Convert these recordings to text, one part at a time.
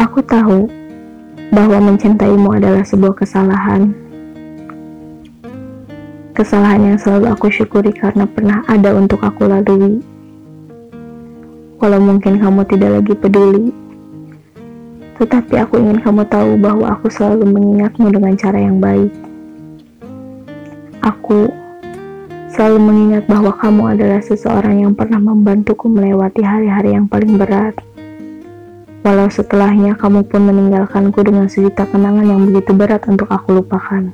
Aku tahu bahwa mencintaimu adalah sebuah kesalahan. Kesalahan yang selalu aku syukuri karena pernah ada untuk aku lalui. Walau mungkin kamu tidak lagi peduli, tetapi aku ingin kamu tahu bahwa aku selalu mengingatmu dengan cara yang baik. Aku selalu mengingat bahwa kamu adalah seseorang yang pernah membantuku melewati hari-hari yang paling berat. Walau setelahnya kamu pun meninggalkanku dengan sejuta kenangan yang begitu berat untuk aku lupakan.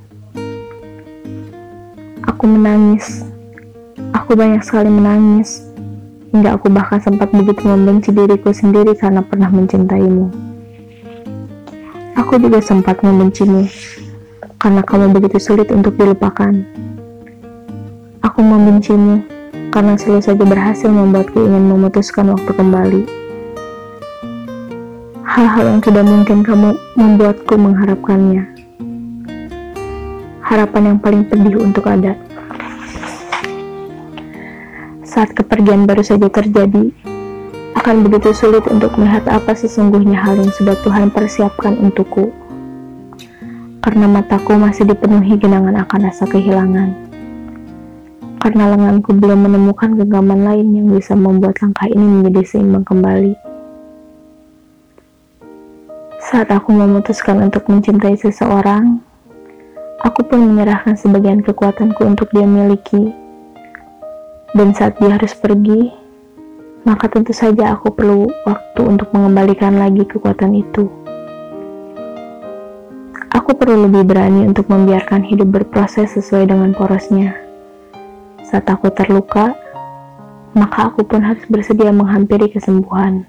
Aku menangis. Aku banyak sekali menangis. Hingga aku bahkan sempat begitu membenci diriku sendiri karena pernah mencintaimu. Aku juga sempat membencimu karena kamu begitu sulit untuk dilupakan. Aku membencimu karena selalu saja berhasil membuatku ingin memutuskan waktu kembali. Hal-hal yang tidak mungkin kamu membuatku mengharapkannya. Harapan yang paling pedih untuk ada. Saat kepergian baru saja terjadi, akan begitu sulit untuk melihat apa sesungguhnya hal yang sudah Tuhan persiapkan untukku. Karena mataku masih dipenuhi genangan akan rasa kehilangan karena lenganku belum menemukan genggaman lain yang bisa membuat langkah ini menjadi seimbang kembali. Saat aku memutuskan untuk mencintai seseorang, aku pun menyerahkan sebagian kekuatanku untuk dia miliki. Dan saat dia harus pergi, maka tentu saja aku perlu waktu untuk mengembalikan lagi kekuatan itu. Aku perlu lebih berani untuk membiarkan hidup berproses sesuai dengan porosnya. Saat aku terluka, maka aku pun harus bersedia menghampiri kesembuhan.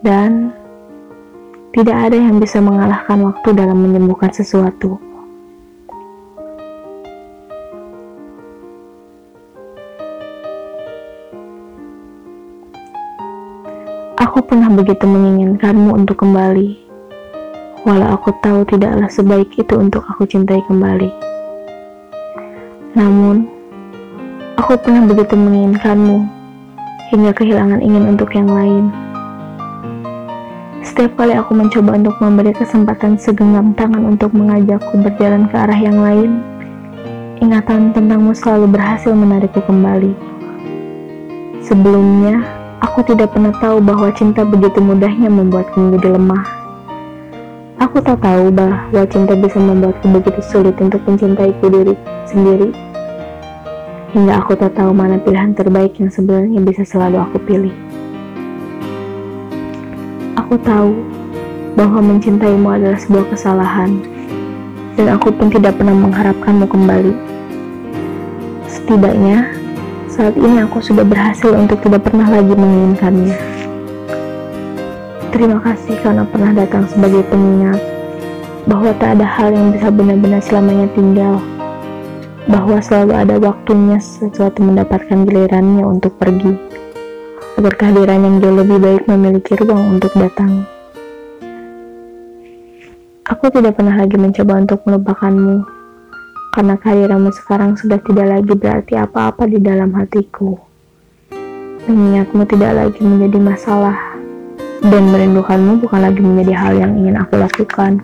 Dan tidak ada yang bisa mengalahkan waktu dalam menyembuhkan sesuatu. Aku pernah begitu menginginkanmu untuk kembali, walau aku tahu tidaklah sebaik itu untuk aku cintai kembali. Namun, aku pernah begitu menginginkanmu hingga kehilangan ingin untuk yang lain. Setiap kali aku mencoba untuk memberi kesempatan segenggam tangan untuk mengajakku berjalan ke arah yang lain, ingatan tentangmu selalu berhasil menarikku kembali. Sebelumnya, aku tidak pernah tahu bahwa cinta begitu mudahnya membuatku menjadi lemah. Aku tak tahu bahwa cinta bisa membuatku begitu sulit untuk mencintaiku diri sendiri. Hingga aku tak tahu mana pilihan terbaik yang sebenarnya bisa selalu aku pilih. Aku tahu bahwa mencintaimu adalah sebuah kesalahan, dan aku pun tidak pernah mengharapkanmu kembali. Setidaknya, saat ini aku sudah berhasil untuk tidak pernah lagi menginginkannya. Terima kasih karena pernah datang sebagai pengingat bahwa tak ada hal yang bisa benar-benar selamanya tinggal bahwa selalu ada waktunya sesuatu mendapatkan gilirannya untuk pergi, kehadiran yang jauh lebih baik memiliki ruang untuk datang. Aku tidak pernah lagi mencoba untuk melupakanmu, karena kehadiranmu sekarang sudah tidak lagi berarti apa-apa di dalam hatiku. Mengingatmu tidak lagi menjadi masalah, dan merindukanmu bukan lagi menjadi hal yang ingin aku lakukan.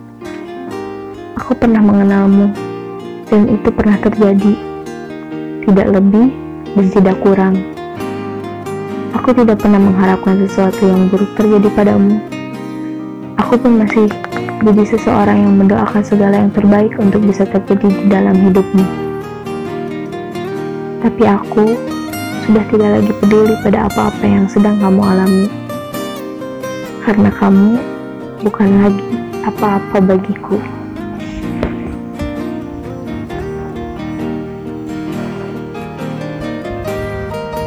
Aku pernah mengenalmu, dan itu pernah terjadi. Tidak lebih dan tidak kurang. Aku tidak pernah mengharapkan sesuatu yang buruk terjadi padamu. Aku pun masih jadi seseorang yang mendoakan segala yang terbaik untuk bisa terjadi di dalam hidupmu. Tapi aku sudah tidak lagi peduli pada apa-apa yang sedang kamu alami. Karena kamu bukan lagi apa-apa bagiku.